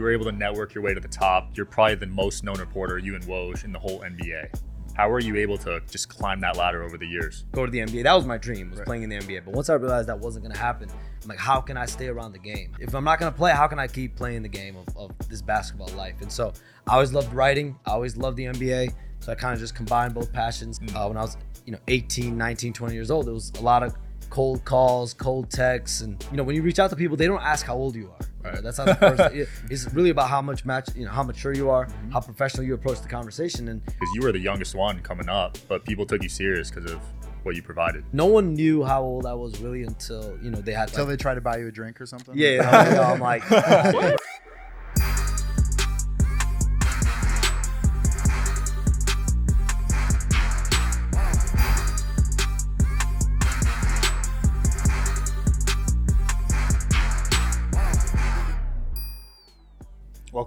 You were able to network your way to the top. You're probably the most known reporter, you and Woj, in the whole NBA. How were you able to just climb that ladder over the years? Go to the NBA. That was my dream, was Right. playing in the NBA. But once I realized that wasn't gonna happen, I'm like, how can I stay around the game? If I'm not gonna play, how can I keep playing the game of, of this basketball life? And so I always loved writing. I always loved the NBA. So I kind of just combined both passions. Uh, when I was, you know, 18, 19, 20 years old, there was a lot of cold calls, cold texts, and you know, when you reach out to people, they don't ask how old you are. Right. That's not the first. it's really about how much match, you know, how mature you are, mm-hmm. how professional you approach the conversation, and Because you were the youngest one coming up, but people took you serious because of what you provided. no one knew how old I was really until you know they had Until like, they try to buy you a drink or something. Yeah, and I was- I'm like,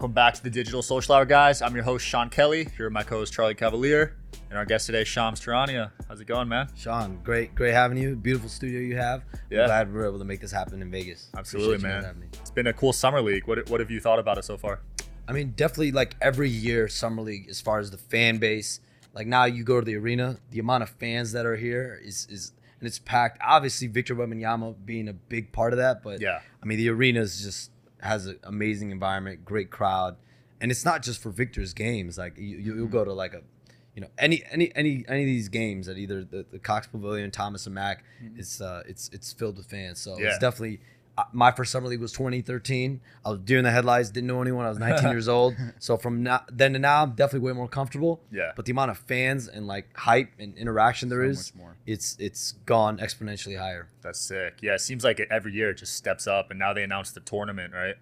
Welcome back to the Digital Social Hour, guys. I'm your host, Sean Kelly. Here with my co-host, Charlie Cavalier. And our guest today, Shams Charania. How's it going, man? Sean, great, great having you. Beautiful studio you have. Yeah. I'm glad we were able to make this happen in Vegas. Absolutely, man. It's been a cool summer league. What, what have you thought about it so far? I mean, definitely like every year, summer league, as far as the fan base. Like now, you go to the arena, the amount of fans that are here is is and it's packed. Obviously, Victor Wembanyama being a big part of that, but Yeah. I mean, the arena is just has an amazing environment, great crowd, and it's not just for Victor's games. Like you, you you'll go to like a, you know, any any any any of these games at either the, the Cox Pavilion, Thomas and Mack, it's uh it's it's filled with fans. So Yeah. it's definitely. My first summer league was 2013. I was doing the headlights, didn't know anyone. I was 19 years old. So from now, then to now, I'm definitely way more comfortable. Yeah. But the amount of fans and like hype and interaction there so is, it's it's gone exponentially higher. That's sick. Yeah, it seems like every year it just steps up, and now they announced the tournament, right?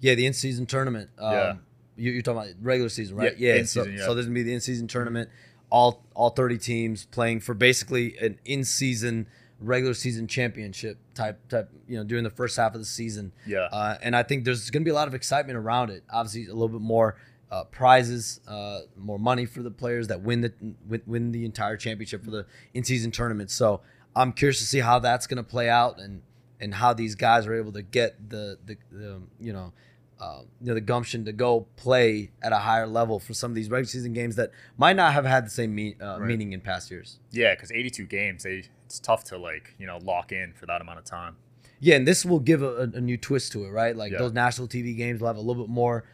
Yeah, the in-season tournament. Um, Yeah. You, you're talking about regular season, right? Yeah, Yeah. in-season, so, yeah. so there's gonna be the in-season tournament. All all 30 teams playing for basically an in-season regular season championship type type. You know, during the first half of the season. Yeah. Uh, and I think there's gonna be a lot of excitement around it. Obviously, a little bit more. Uh, prizes, uh, more money for the players that win the win, win the entire championship for the in-season tournament. So I'm curious to see how that's going to play out and and how these guys are able to get the the, the you know uh, you know the gumption to go play at a higher level for some of these regular season games that might not have had the same me, uh, Right. meaning in past years. Yeah, because 82 games, they it's tough to like you know lock in for that amount of time. Yeah, and this will give a, a, a new twist to it, right? Like Yeah. those national TV games will have a little bit more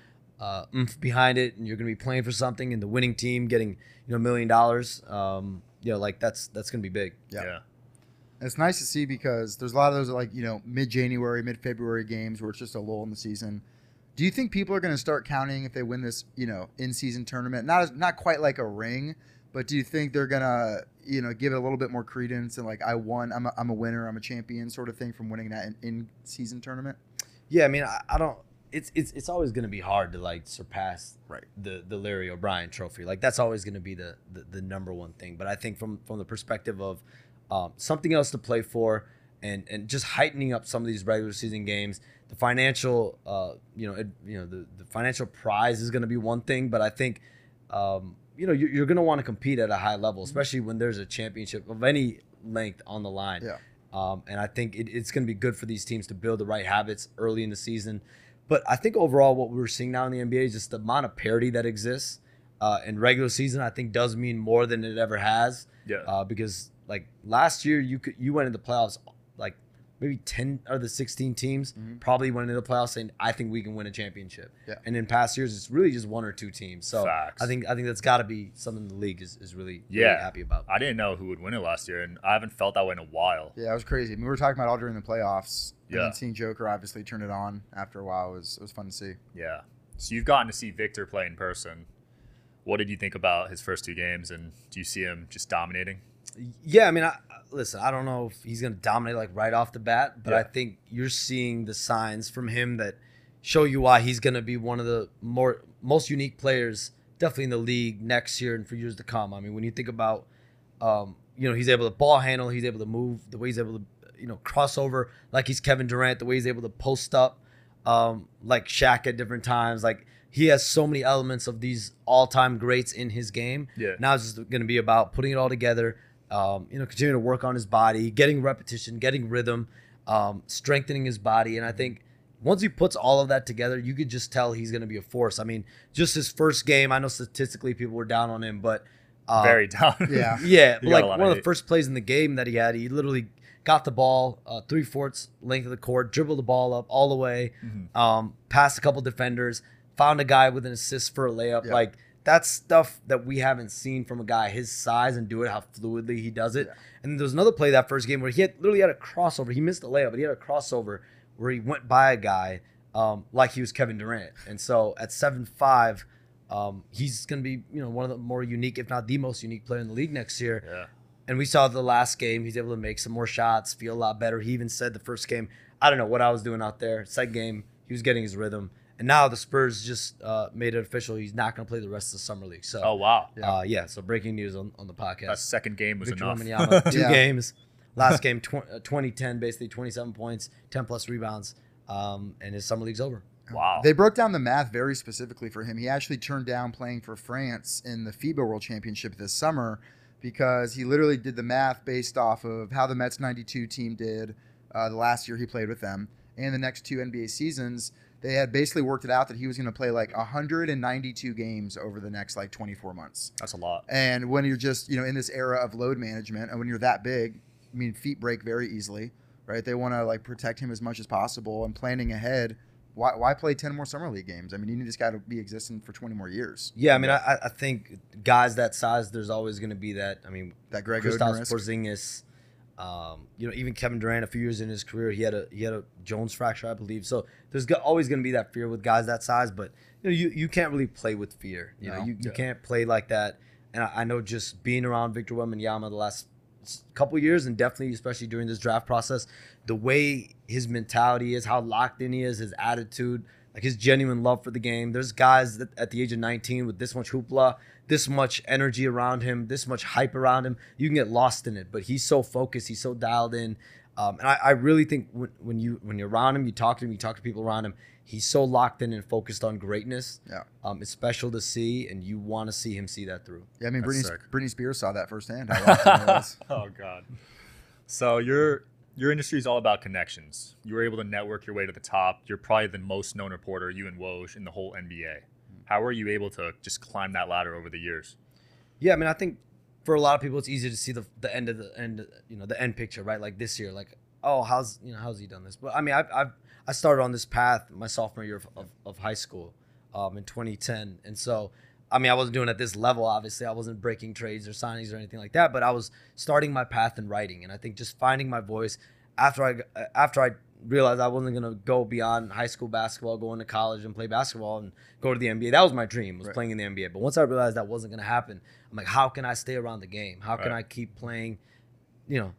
uh, oomph behind it, and you're going to be playing for something, and the winning team getting you know a million dollars. Um, you know, like that's that's going to be big. Yeah. yeah. It's nice to see because there's a lot of those like you know mid January, mid February games where it's just a lull in the season. Do you think people are going to start counting if they win this you know in season tournament? Not as, not quite like a ring, but do you think they're gonna you know give it a little bit more credence and like I won, I'm a, I'm a winner, I'm a champion sort of thing from winning that in, in season tournament? Yeah, I mean, I, I don't. It's it's it's always going to be hard to like surpass Right. the the Larry O'Brien Trophy. Like that's always going to be the, the the number one thing. But I think from from the perspective of um, something else to play for, and and just heightening up some of these regular season games, the financial, uh, you know, it, you know, the the financial prize is going to be one thing. But I think. Um, you know, you're, you're going to want to compete at a high level, especially when there's a championship of any length on the line. Yeah. Um, and I think it, it's going to be good for these teams to build the right habits early in the season. But I think overall, what we're seeing now in the NBA is just the amount of parity that exists uh, in regular season. I think does mean more than it ever has. Yeah. Uh, because like last year, you could you went into the playoffs like maybe ten out of the sixteen teams Mhm. probably went into the playoffs saying I think we can win a championship. Yeah. And in past years, it's really just one or two teams. So Facts. I think I think that's got to be something the league is, is really, really happy about. I didn't know who would win it last year, and I haven't felt that way in a while. Yeah, it was crazy. I mean, we were talking about all during the playoffs. Yeah. then seeing Joker obviously turn it on after a while was it was fun to see. Yeah. So you've gotten to see Victor play in person. What did you think about his first two games, and do you see him just dominating? Yeah, I mean, I, listen, I don't know if he's going to dominate like right off the bat, but Yeah. I think you're seeing the signs from him that show you why he's going to be one of the more most unique players, definitely in the league next year and for years to come. I mean, when you think about, um, you know, he's able to ball handle, he's able to move, the way he's able to, you know, cross over like he's Kevin Durant, the way he's able to post up, um, like Shaq at different times, like. He has so many elements of these all-time greats in his game. Yeah. Now it's just going to be about putting it all together, um, you know, continuing to work on his body, getting repetition, getting rhythm, um, strengthening his body, and I think once he puts all of that together, you could just tell he's going to be a force. I mean, just his first game, I know statistically people were down on him, but uh, Very down. Yeah. yeah, He got but like one of of the first plays in the game that he had, he literally got the ball uh, three fourths length of the court, dribbled the ball up all the way, Mhm. um, passed a couple defenders, found a guy with an assist for a layup. Yeah. Like that's stuff that we haven't seen from a guy his size and do it how fluidly he does it. Yeah. And there was another play that first game where he had literally had a crossover. He missed the layup, but he had a crossover where he went by a guy um, like he was Kevin Durant. And so at seven five. Um, he's going to be, you know, one of the more unique, if not the most unique player in the league next year. Yeah. And we saw the last game, he's able to make some more shots, feel a lot better. He even said the first game, I don't know what I was doing out there. Second game, he was getting his rhythm. And now the Spurs just uh, made it official. He's not going to play the rest of the summer league. So, Oh wow. Yeah. uh, yeah. So breaking news on, on the podcast. That second game was Victor enough. Wembanyama, two Yeah. games. Last game, tw- uh, 2010, basically 27 points, 10 plus rebounds. Um, and his summer league's over. wow. They broke down the math very specifically for him. He actually turned down playing for France in the FIBA World Championship this summer because he literally did the math based off of how the Mets 92 team did uh, the last year he played with them and the next two NBA seasons. They had basically worked it out that he was going to play like 192 games over the next like 24 months. That's a lot. And when you're just, you know, in this era of load management and when you're that big, I mean, feet break very easily, right? They want to like protect him as much as possible and planning ahead. Why, why play 10 more summer league games? I mean, you need this guy to be existing for 20 more years. Yeah, I mean, I, I think guys that size, there's always going to be that. I mean, That Greg risk. Porzingis, um, you know, even Kevin Durant. A few years in his career, he had a he had a Jones fracture, I believe. So there's always going to be that fear with guys that size. But you know, you, you can't really play with fear. You know, you, you Yeah. can't play like that. And I, I know just being around Victor Wembanyama the last couple years, and definitely especially during this draft process, the way his mentality is, how locked in he is, his attitude, like his genuine love for the game. There's guys that at the age of 19 with this much hoopla, this much energy around him, this much hype around him, you can get lost in it. But he's so focused, he's so dialed in, um, and I, I really think when, when you when you're around him, you talk to him, you talk to people around him. He's so locked in and focused on greatness. Yeah. Um, it's special to see, and you want to see him see that through. Yeah, I mean, That's Britney, sick. Britney Spears saw that firsthand. How locked in was. oh god. So your your industry is all about connections. You were able to network your way to the top. You're probably the most known reporter, you and Woj, in the whole NBA. How are you able to just climb that ladder over the years? Yeah, I mean, I think for a lot of people, it's easy to see the the end of the end, you know, the end picture, right? Like this year, like, oh, how's you know how's he done this? But I mean, I've, I've I started on this path my sophomore year of, of, of high school, um, in 2010, and so I mean, I wasn't doing it at this level. Obviously, I wasn't breaking trades or signings or anything like that. But I was starting my path in writing, and I think just finding my voice after I after I realized I wasn't gonna go beyond high school basketball, go into college and play basketball and go to the NBA. That was my dream, was Right. playing in the NBA. But once I realized that wasn't gonna happen, I'm like, how can I stay around the game? How can Right. I keep playing? You know,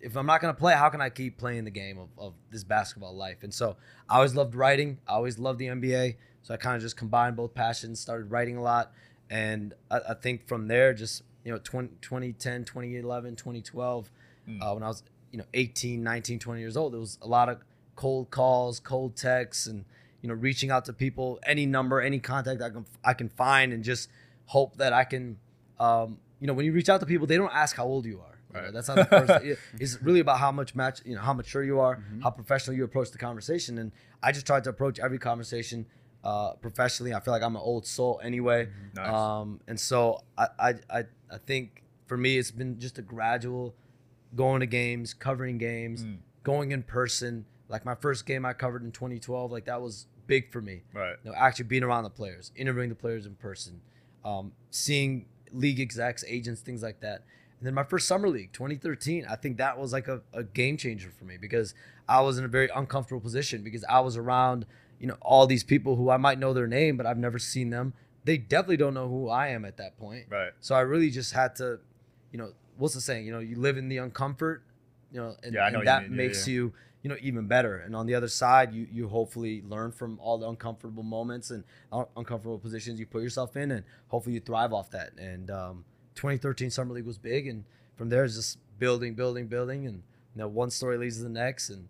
if I'm not gonna play, how can I keep playing the game of, of this basketball life? And so I always loved writing. I always loved the NBA. So I kind of just combined both passions, started writing a lot. And I, I think from there, just, you know, 20, 2010, 2011, 2012, Mm. uh, when I was, you know, 18, 19, 20 years old, there was a lot of cold calls, cold texts, and, you know, reaching out to people, any number, any contact I can, I can find, and just hope that I can, um, you know, when you reach out to people, they don't ask how old you are. Right. that's not the first. it's really about how much match, you know, how mature you are, Mhm. how professional you approach the conversation. And I just tried to approach every conversation uh, professionally. I feel like I'm an old soul anyway. Nice. Um, and so I, I, I, I think for me, it's been just a gradual going to games, covering games, Mm, going in person. Like my first game I covered in 2012, like that was big for me. right. You know, actually being around the players, interviewing the players in person, um, seeing league execs, agents, things like that. And then my first summer league, 2013, I think that was like a, a game changer for me because I was in a very uncomfortable position because I was around, you know, all these people who I might know their name, but I've never seen them. They definitely don't know who I am at that point. Right. So I really just had to, you know, what's the saying? You know, you live in the uncomfort, you know, and, Yeah, I and know what you that mean. Yeah, makes yeah. you, you know, even better. And on the other side, you you hopefully learn from all the uncomfortable moments and un- uncomfortable positions you put yourself in, and hopefully you thrive off that. And um, 2013 summer league was big, and from there it's just building, building, building, and you know, one story leads to the next, and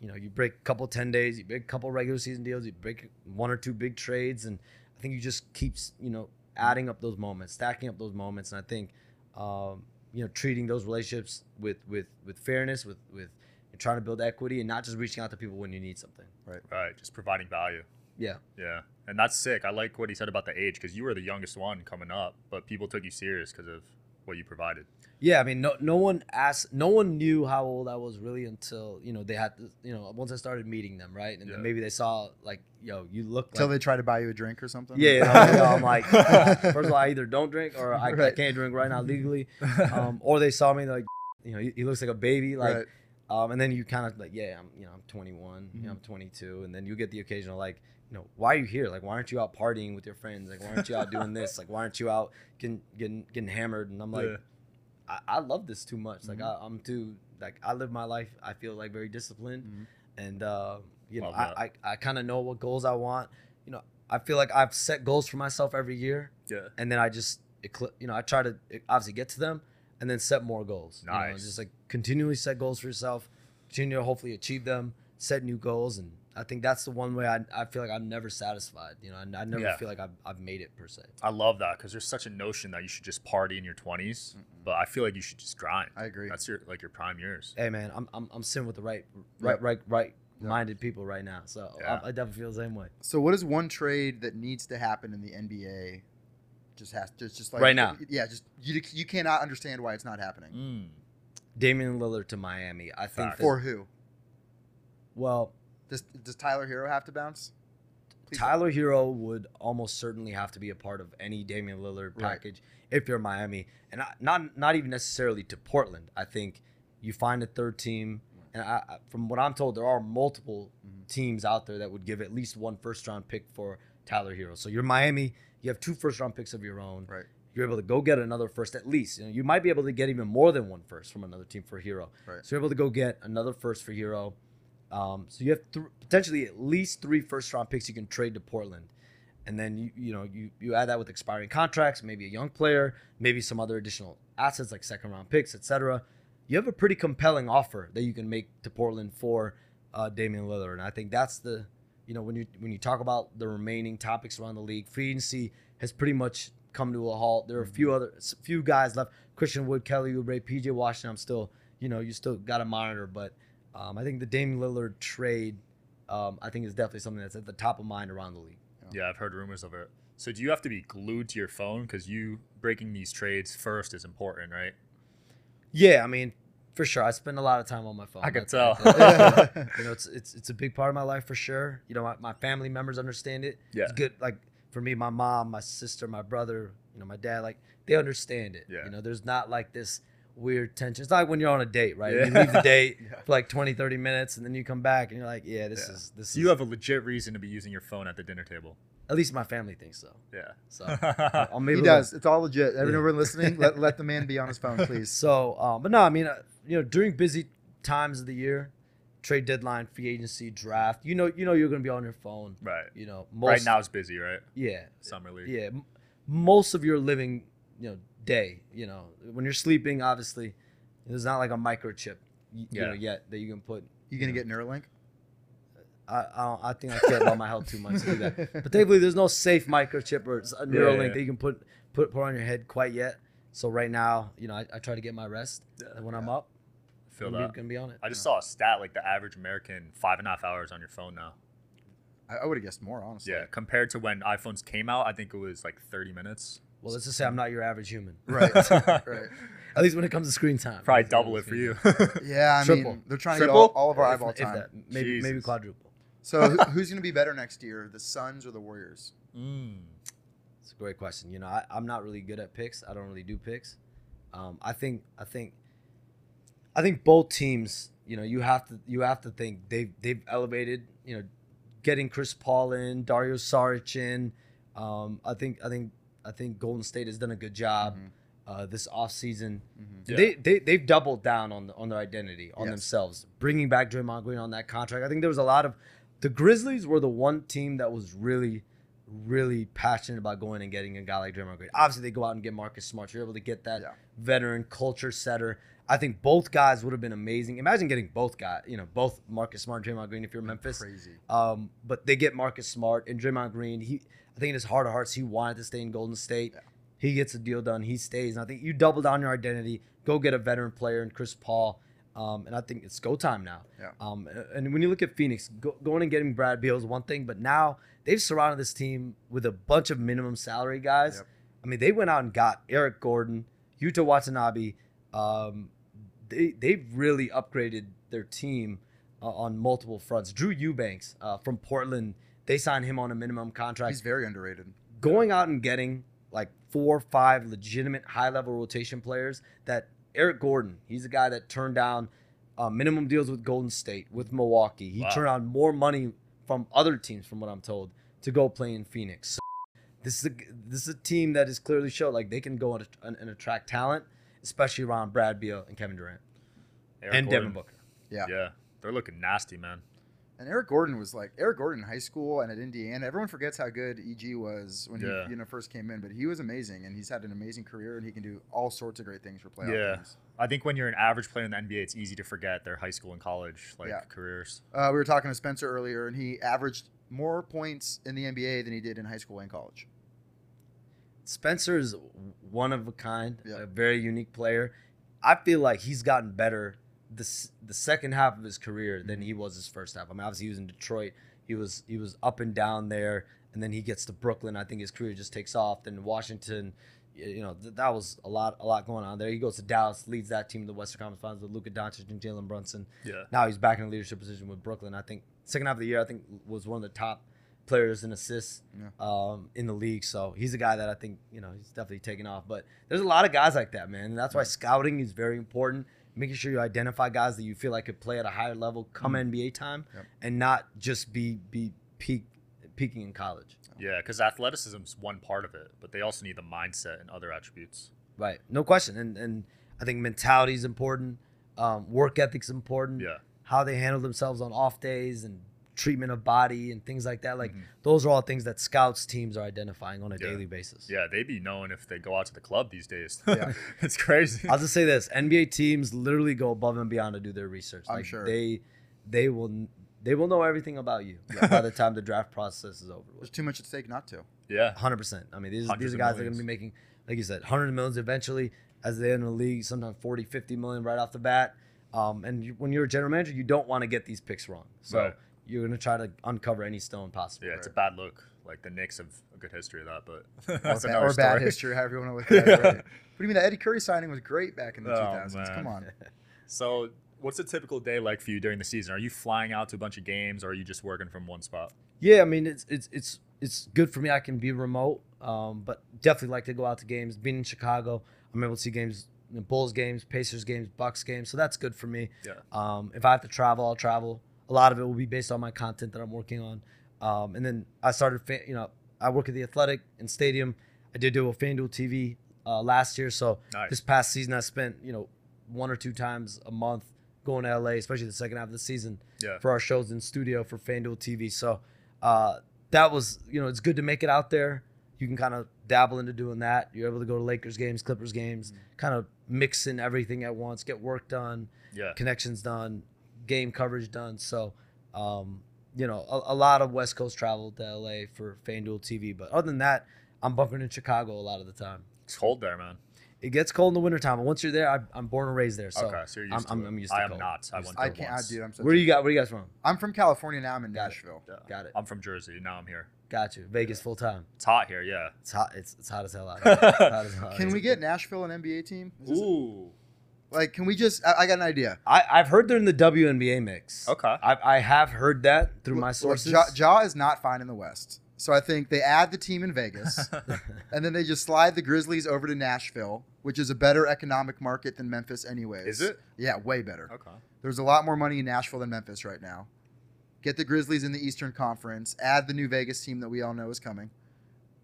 you know, you break a couple 10 days, you break a couple regular season deals, you break one or two big trades, and I think you just keeps, you know, adding up those moments, stacking up those moments, and I think, um, you know, treating those relationships with with with fairness, with with and trying to build equity and not just reaching out to people when you need something. Right. Right, just providing value. Yeah. Yeah, and that's sick. I like what he said about the age because you were the youngest one coming up, but people took you serious because of what you provided. Yeah, I mean, no, no one asked, no one knew how old I was really until you know they had, to, you know, once I started meeting them, right, and Yeah. then maybe they saw like, yo, you look Until like, they try to buy you a drink or something. yeah, you know, you know, I'm like, first of all, I either don't drink or I, I can't drink right now legally, um, or they saw me like, you know, he, he looks like a baby, like, Right. um, and then you kind of like, yeah, I'm, you know, I'm 21, you know, I'm 22, and then you get the occasional like, you know, why are you here? Like, why aren't you out partying with your friends? Like, why aren't you out doing this? Like, why aren't you out getting getting getting hammered? And I'm like, Yeah. I, I love this too much. Like, Mhm. I, I'm too like I live my life. I feel like very disciplined, Mhm. and uh, you know, I. I, I kind of know what goals I want. You know, I feel like I've set goals for myself every year, Yeah, and then I just ecl- you know I try to obviously get to them, and then set more goals. You know, Nice. just like continually set goals for yourself, continue to hopefully achieve them, set new goals, and I think that's the one way I, I feel like I'm never satisfied. You know, I, I never Yeah. feel like I've, I've made it per se. I love that because there's such a notion that you should just party in your 20s, but I feel like you should just grind. I agree. That's your like your prime years. Hey man, I'm I'm, I'm sitting with the right right Yep. right right Yep. minded people right now, so Yeah. I, I definitely feel the same way. So, what is one trade that needs to happen in the NBA? Just has just just like Right now. Yeah, just you you cannot understand why it's not happening. Mm. Damian Lillard to Miami. I think that- For who? well, Does does Tyler Herro have to bounce? Please Tyler Herro would almost certainly have to be a part of any Damian Lillard Right. package if you're Miami, and I, not not even necessarily to Portland. I think you find a third team, and I, from what I'm told, there are multiple Mhm. teams out there that would give at least one first round pick for Tyler Herro. So you're Miami, you have two first round picks of your own. Right. You're able to go get another first at least. You know, you might be able to get even more than one first from another team for Herro. Right. So you're able to go get another first for Herro. Um, so you have th- potentially at least three first round picks you can trade to Portland, and then you you know you you add that with expiring contracts, maybe a young player, maybe some other additional assets like second round picks, etc. You have a pretty compelling offer that you can make to Portland for uh, Damian Lillard, and I think that's the you know when you when you talk about the remaining topics around the league, free agency has pretty much come to a halt. There are a few other s- few guys left: Christian Wood, Kelly Oubre, PJ Washington. I'm still you know you still got to monitor, but um, I think the Damian Lillard trade, um, I think is definitely something that's at the top of mind around the league. Yeah, I've heard rumors of it. So do you have to be glued to your phone because you breaking these trades first is important, right? Yeah, I mean, for sure. I spend a lot of time on my phone. I can That's- tell. that's- you know, it's it's it's a big part of my life for sure. You know, my, my family members understand it. Yeah. It's good. Like for me, my mom, my sister, my brother, you know, my dad, like they understand it. Yeah. You know, there's not like this weird tension. It's like when you're on a date, right? Yeah. You leave the date Yeah. for like 20, 30 minutes and then you come back and you're like, yeah, this Yeah. is this So is you have a legit reason to be using your phone at the dinner table. at least my family thinks so. Yeah. So I'm he able to- does. It's all legit. Everyone Yeah. listening, let, let the man be on his phone, please. So, um, but no, I mean, uh, you know, during busy times of the year, trade deadline, free agency, draft, you know, you know, you're gonna be on your phone. right. You know, most, right now it's busy, right? yeah, Summer league. yeah, m- most of your living, you know, day, you know, when you're sleeping, obviously, there's not like a microchip, you Yeah. know, yet that you can put. You gonna get Neuralink? I, I, don't, I think I care about my health too much to do that. But thankfully, there's no safe microchip or s- a Neuralink yeah. that you can put put put on your head quite yet. So right now, you know, I, I try to get my rest, and when I'm up, Feel I'm that. gonna be on it. I just saw a stat like the average American five and a half hours on your phone now. I, I would have guessed more, honestly. Yeah, compared to when iPhones came out, I think it was like 30 minutes. Well, let's just say I'm not your average human. Right. right. At least when it comes to screen time. Probably double it for you. Yeah, I Triple. mean, they're trying to get all, all of our If- eyeball if time. that, maybe maybe quadruple. So who, who's gonna be better next year, the Suns or the Warriors? mm. It's a great question. You know, I, I'm not really good at picks. I don't really do picks. Um, I think I think I think both teams. You know, you have to you have to think they've they've elevated. You know, getting Chris Paul in, Dario Saric in. Um, I think I think I think Golden State has done a good job Mhm. uh, this offseason. Mhm. Yeah. They, they they've doubled down on on their identity on Yes. themselves, bringing back Draymond Green on that contract. I think there was a lot of the Grizzlies were the one team that was really really passionate about going and getting a guy like Draymond Green. Obviously, they go out and get Marcus Smart. You're able to get that Yeah. veteran culture setter. I think both guys would have been amazing. Imagine getting both guys, you know, both Marcus Smart, and Draymond Green if you're Memphis. Crazy. Um, but they get Marcus Smart and Draymond Green. He, I think in his heart of hearts, he wanted to stay in Golden State. Yeah. He gets a deal done. He stays. And I think you double down your identity. Go get a veteran player and Chris Paul. Um, and I think it's go time now. Yeah. Um, and when you look at Phoenix, go, going and getting Brad Beal is one thing, but now they've surrounded this team with a bunch of minimum salary guys. Yep. I mean, they went out and got Eric Gordon, Yuta Watanabe. Um, they they've really upgraded their team uh, on multiple fronts. Drew Eubanks uh, from Portland, they signed him on a minimum contract. He's very underrated. going out and getting like four or five legitimate high level rotation players that Eric Gordon, he's a guy that turned down uh, minimum deals with Golden State, with Milwaukee. He Wow. turned down more money from other teams, from what I'm told, to go play in Phoenix. So this is a this is a team that has clearly showed like they can go and, and attract talent, especially around Brad Beal and Kevin Durant Eric and Gordon. Devin Booker. Yeah. Yeah, they're looking nasty, man. And Eric Gordon was like Eric Gordon in high school and at Indiana. Everyone forgets how good EG was when Yeah. he you know first came in, but he was amazing and he's had an amazing career and he can do all sorts of great things for playoff Yeah. teams. I think when you're an average player in the NBA, it's easy to forget their high school and college like Yeah. careers. Uh, we were talking to Spencer earlier, and he averaged more points in the NBA than he did in high school and college. Spencer is one of a kind, Yeah. a very unique player. I feel like he's gotten better the the second half of his career than he was his first half. I mean, obviously he was in Detroit. He was he was up and down there, and then he gets to Brooklyn. I think his career just takes off. Then Washington, you know, th- that was a lot a lot going on there. He goes to Dallas, leads that team to the Western Conference Finals with Luka Doncic and Jalen Brunson. Yeah. Now he's back in a leadership position with Brooklyn. I think second half of the year, I think was one of the top players and assists Yeah. um, in the league. So he's a guy that I think you know he's definitely taking off. But there's a lot of guys like that, man, and that's why scouting is very important. Making sure you identify guys that you feel like could play at a higher level come NBA time, Yep. and not just be be peak peaking in college. Yeah, because athleticism is one part of it, but they also need the mindset and other attributes. Right, no question. And and I think mentality is important. Um, work ethic's important. Yeah. How they handle themselves on off days and treatment of body and things like that. Like Mhm. those are all things that scouts teams are identifying on a Yeah. daily basis. Yeah, they be knowing if they go out to the club these days. Yeah. it's crazy. I'll just say this: NBA teams literally go above and beyond to do their research. I'm Like sure. they they will they will know everything about you by the time the draft process is over. There's too much at stake not to. yeah. Hundred percent. I mean, these Hundreds these are guys that are gonna be making, like you said, hundred millions eventually as they enter the league. Sometimes 40, 50 million right off the bat. Um, and you, when you're a general manager, you don't want to get these picks wrong. So Right. You're going to try to uncover any stone possible. Yeah, it's a bad look. Like the Knicks have a good history of that, but Or, that's ba- another or bad story. history, however you want to look at it. Right? What do you mean? The Eddie Curry signing was great back in the Oh, 2000s. man. Come on. So, what's a typical day like for you during the season? Are you flying out to a bunch of games, or are you just working from one spot? Yeah, I mean it's it's it's it's good for me. I can be remote, um, but definitely like to go out to games. Being in Chicago, I'm able to see games, you Bulls games, Pacers games, Bucks games. So that's good for me. Yeah. Um, if I have to travel, I'll travel. A lot of it will be based on my content that I'm working on. Um, and then I started, you know, I work at the Athletic and Stadium. I did do a FanDuel TV uh, last year, so Nice. this past season I spent, you know, one or two times a month going to LA, especially the second half of the season Yeah. for our shows in studio for FanDuel TV. So uh, that was, you know, it's good to make it out there. You can kind of dabble into doing that. You're able to go to Lakers games, Clippers games, kind of mix in everything at once, get work done, Yeah. connections done, game coverage done. So, um, you know, a, a lot of West Coast travel to LA for FanDuel TV. But other than that, I'm bunkering in Chicago a lot of the time. It's cold there, man. It gets cold in the wintertime, but once you're there, I, I'm born and raised there. So okay, so you're I'm, used to I'm. I'm used to I am cold. not. I Used went to I there can't. I, once. dude, I'm such Where do a- you got? Where you guys from? I'm from California now. I'm in Got it. Nashville. Yeah. Got it. I'm from Jersey. Now I'm here. Got you. Vegas full time. It's hot here. Yeah. It's hot. It's, it's hot as hell out. Here. It's hot as hell Can we get Nashville an NBA team? Is this- Ooh. Like, can we just? I, I got an idea. I, I've heard they're in the WNBA mix. Okay. I, I have heard that through my Look, sources. Jaw, Ja is not fine in the West, so I think they add the team in Vegas, and then they just slide the Grizzlies over to Nashville, which is a better economic market than Memphis, anyways. Is it? Yeah, way better. Okay. There's a lot more money in Nashville than Memphis right now. Get the Grizzlies in the Eastern Conference. Add the new Vegas team that we all know is coming,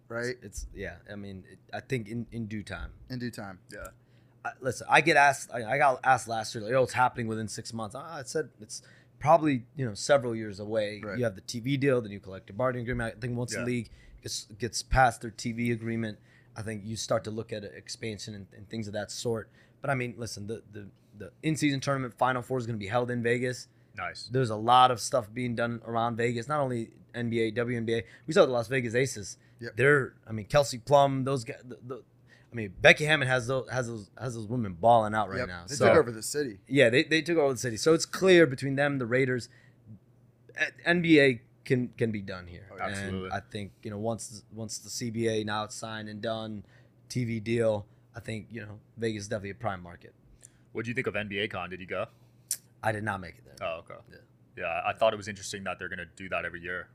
right? It's yeah. I mean, it, I think in, in due time. In due time. Yeah. Listen, I get asked. I, I got asked last year, like, "Oh, it's happening within six months." Ah, I said it's probably you know several years away. Right. You have the TV deal, the new collective bargaining agreement. I think once Yeah. the league gets, gets past their TV agreement, I think you start to look at expansion and, and things of that sort. But I mean, listen, the the the in season tournament Final Four is going to be held in Vegas. Nice. There's a lot of stuff being done around Vegas, not only NBA, WNBA. We saw the Las Vegas Aces. Yep. They're, I mean, Kelsey Plum, those guys, the, the, I mean, Becky Hammon has those has those has those women balling out right Yep. now. They so took over the city. yeah, they, they took over the city. So it's clear between them, the Raiders, NBA can can be done here. Oh, absolutely. And I think you know once once the CBA now it's signed and done, TV deal. I think you know Vegas is definitely a prime market. What do you think of NBA Con? Did you go? I did not make it there. Oh, okay. Yeah. Yeah, I thought it was interesting that they're gonna do that every year.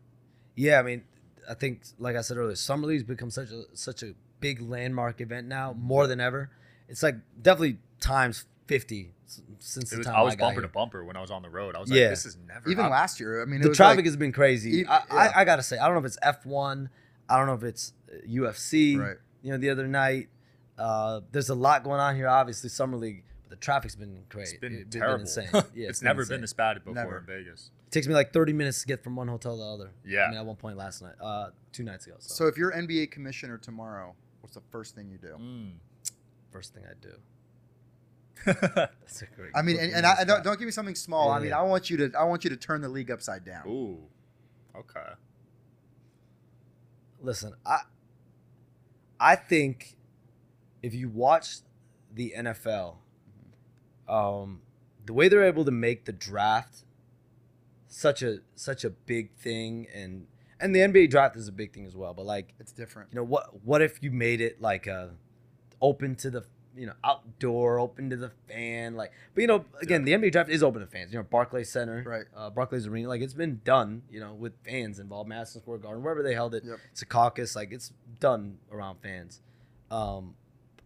Yeah, I mean, I think like I said earlier, Summer League's become such a such a big landmark event now, more than ever. It's like definitely times fifty s- since It the was, time I was got bumper here. to bumper when I was on the road. I was Yeah. like, this is never Even happened. last year, I mean, it the was traffic like, has been crazy. e- I, yeah. I, I gotta say, I don't know if it's F one. I don't know if it's uh, UFC. right. You know, the other night, uh, there's a lot going on here. Obviously, summer league, but the traffic's been crazy. It's been It- terrible. insane. Yeah, it's been never insane. been this bad before Never. in Vegas. It takes me like 30 minutes to get from one hotel to the other. Yeah. I mean, at one point last night, uh, two nights ago. So, So if you're NBA commissioner tomorrow, what's the first thing you do? Mm. first thing I do. That's a great. I mean, and, and I, don't, don't give me something small. I mean. I want you to I want you to turn the league upside down. Ooh. Okay. listen i i think if you watch the nfl um the way they're able to make the draft such a such a big thing and and the nba draft is a big thing as well but like It's different. you know what what if you made it like a open to the you know outdoor open to the fan like but you know again the nba draft is open to fans you know barclays center Right. uh, barclays arena like it's been done you know with fans involved madison square garden wherever they held it Yep. it's a caucus like it's done around fans um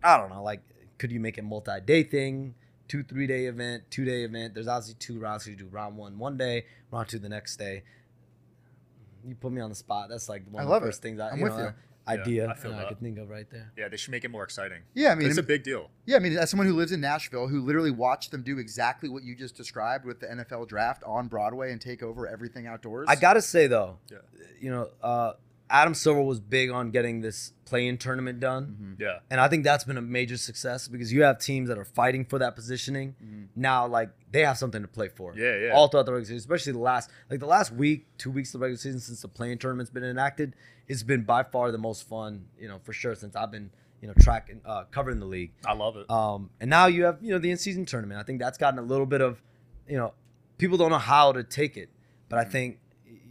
i don't know like could you make a multi-day thing two three day event two day event there's obviously two rounds you do round one one day round two the next day you put me on the spot that's like one I of love the it. first things i I'm you with know, you. idea I feel I, that. could think of right there Yeah, they should make it more exciting. Yeah, I mean, it's a big deal. yeah, I mean, as someone who lives in Nashville, who literally watched them do exactly what you just described with the NFL draft on Broadway and take over everything outdoors. I gotta say though, Yeah. you know, uh, Adam Silver was big on getting this play-in tournament done, Mhm. Yeah. and I think that's been a major success because you have teams that are fighting for that positioning Mhm. now. Like they have something to play for. Yeah, yeah. All throughout the regular season, especially the last, like the last week, two weeks of the regular season since the play-in tournament's been enacted, it's been by far the most fun, you know, for sure since I've been, you know, tracking, uh, covering the league. I love it. Um, and now you have, you know, the in-season tournament. I think that's gotten a little bit of, you know, people don't know how to take it, but I think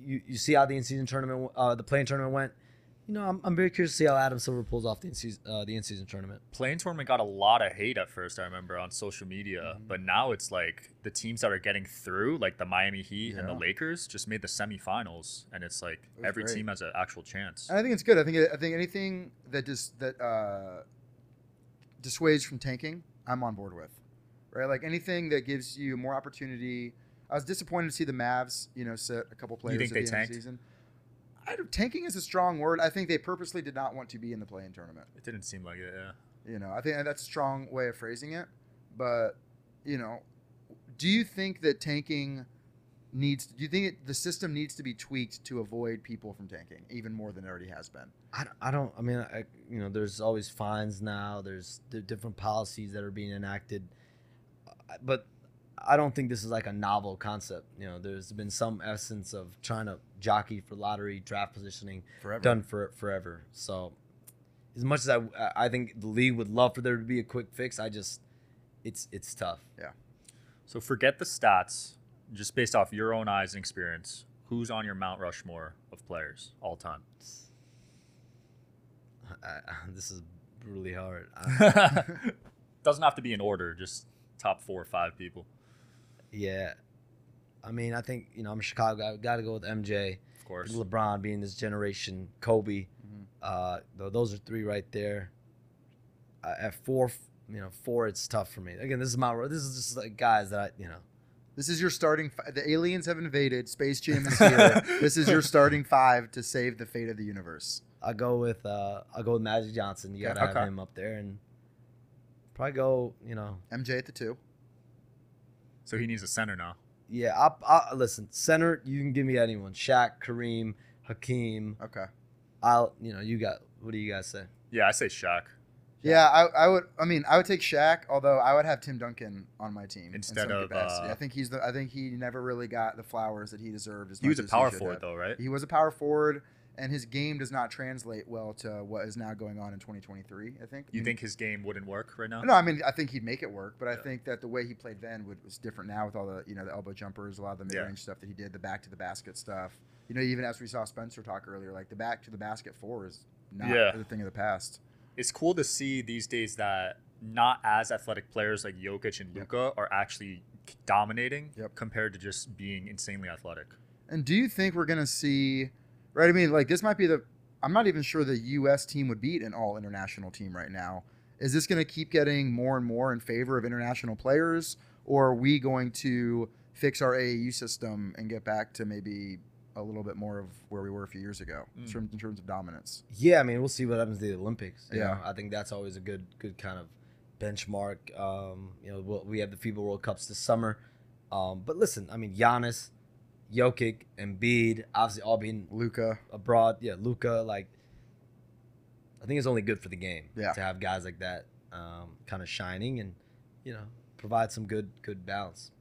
you, you see how the in-season tournament, uh, the play-in tournament went. You know, I'm, I'm very curious to see how Adam Silver pulls off the in-season, uh, the in-season tournament. Play-in tournament got a lot of hate at first, I remember on social media, Mhm. but now it's like the teams that are getting through, like the Miami Heat and the Lakers, just made the semifinals, and it's like was every great. team has an actual chance. And I think it's good. I think I think anything that just that uh, dissuades from tanking, I'm on board with. Right, like anything that gives you more opportunity. I was disappointed to see the Mavs, you know, sit a couple players think at they the end of the season. I don't, tanking is a strong word. I think they purposely did not want to be in the play-in tournament. It didn't seem like it. Yeah. You know, I think that's a strong way of phrasing it. But you know, do you think that tanking needs? Do you think it, the system needs to be tweaked to avoid people from tanking even more than it already has been? I, don't- I don't. I mean, I, you know, there's always fines now. There's di- different policies that are being enacted, Uh, but I don't think this is like a novel concept. You know, there's been some essence of trying to jockey for lottery draft positioning Forever. done for forever. So, as much as I, I think the league would love for there to be a quick fix, I just, it's it's tough. Yeah. So forget the stats, just based off your own eyes and experience. Who's on your Mount Rushmore of players all time? I, I, this is really hard. I, Doesn't have to be in order, just top four or five people. Yeah, I mean, I think you know I'm a Chicago guy. Got to go with MJ. Of course. LeBron being this generation, Kobe. Mhm. Uh, tho- those are three right there. Uh, at four, you know, four, it's tough for me. Again, this is my. This is just like guys that I, you know. This is your starting. Fi- the aliens have invaded. Space Jam is here. this is your starting five to save the fate of the universe. I go with. Uh, I'll go with Magic Johnson. You Okay. gotta have him up there, and probably go. You know, MJ at the two. So he needs a center now. yeah. I, I listen. Center, you can give me anyone. Shaq, Kareem, Hakeem. Okay. I'll. You know, you got. What do you guys say? Yeah, I say Shaq. Yeah, I, I would. I mean, I would take Shaq. Although I would have Tim Duncan on my team Instead some of, uh, I think he's the. I think he never really got the flowers that he deserved. As He much was a as power forward have. though, right? He was a power forward, and his game does not translate well to what is now going on in 2023. I think. I You mean, think his game wouldn't work right now? No, I mean I think he'd make it work, but I think that the way he played then would, was different now with all the you know the elbow jumpers, a lot of the mid Yeah. range stuff that he did, the back to the basket stuff. You know, even as we saw Spencer talk earlier, like the back to the basket four is not Yeah. the thing of the past. It's cool to see these days that not as athletic players like Jokic and Yep. Luka are actually dominating Yep. compared to just being insanely athletic. And do you think we're gonna see? Right, I mean, like this might be the. I'm not even sure the U.S. team would beat an all international team right now. Is this going to keep getting more and more in favor of international players, or are we going to fix our AAU system and get back to maybe a little bit more of where we were a few years ago in Mm. terms- in terms of dominance? Yeah, I mean, we'll see what happens to the Olympics. Yeah. know. I think that's always a good, good kind of benchmark. Um, you know, we'll, we have the FIBA World Cups this summer. Um, but listen, I mean, Giannis, Jokic, Embiid, obviously all being Luka, abroad. Yeah, Luka. Like, I think it's only good for the game Yeah. to have guys like that um, kind of shining and you know provide some good, good balance.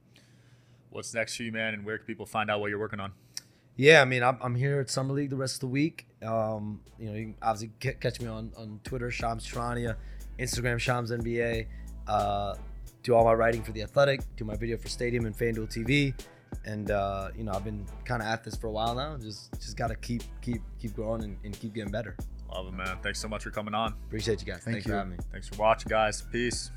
What's next for you, man? And where can people find out what you're working on? Yeah, I mean, I'm, I'm here at Summer League the rest of the week. Um, you know, you can obviously ca- catch me on, on Twitter, Shams Charania, Instagram, Shams NBA. Uh, do all my writing for The Athletic, do my video for Stadium and FanDuel TV. And, uh, you know, I've been kind of at this for a while now. Just just got to keep keep keep growing and, and keep getting better. Love it, man. Thanks so much for coming on. Appreciate you guys. Thank Thanks you. for having me. Thanks for watching, guys. Peace.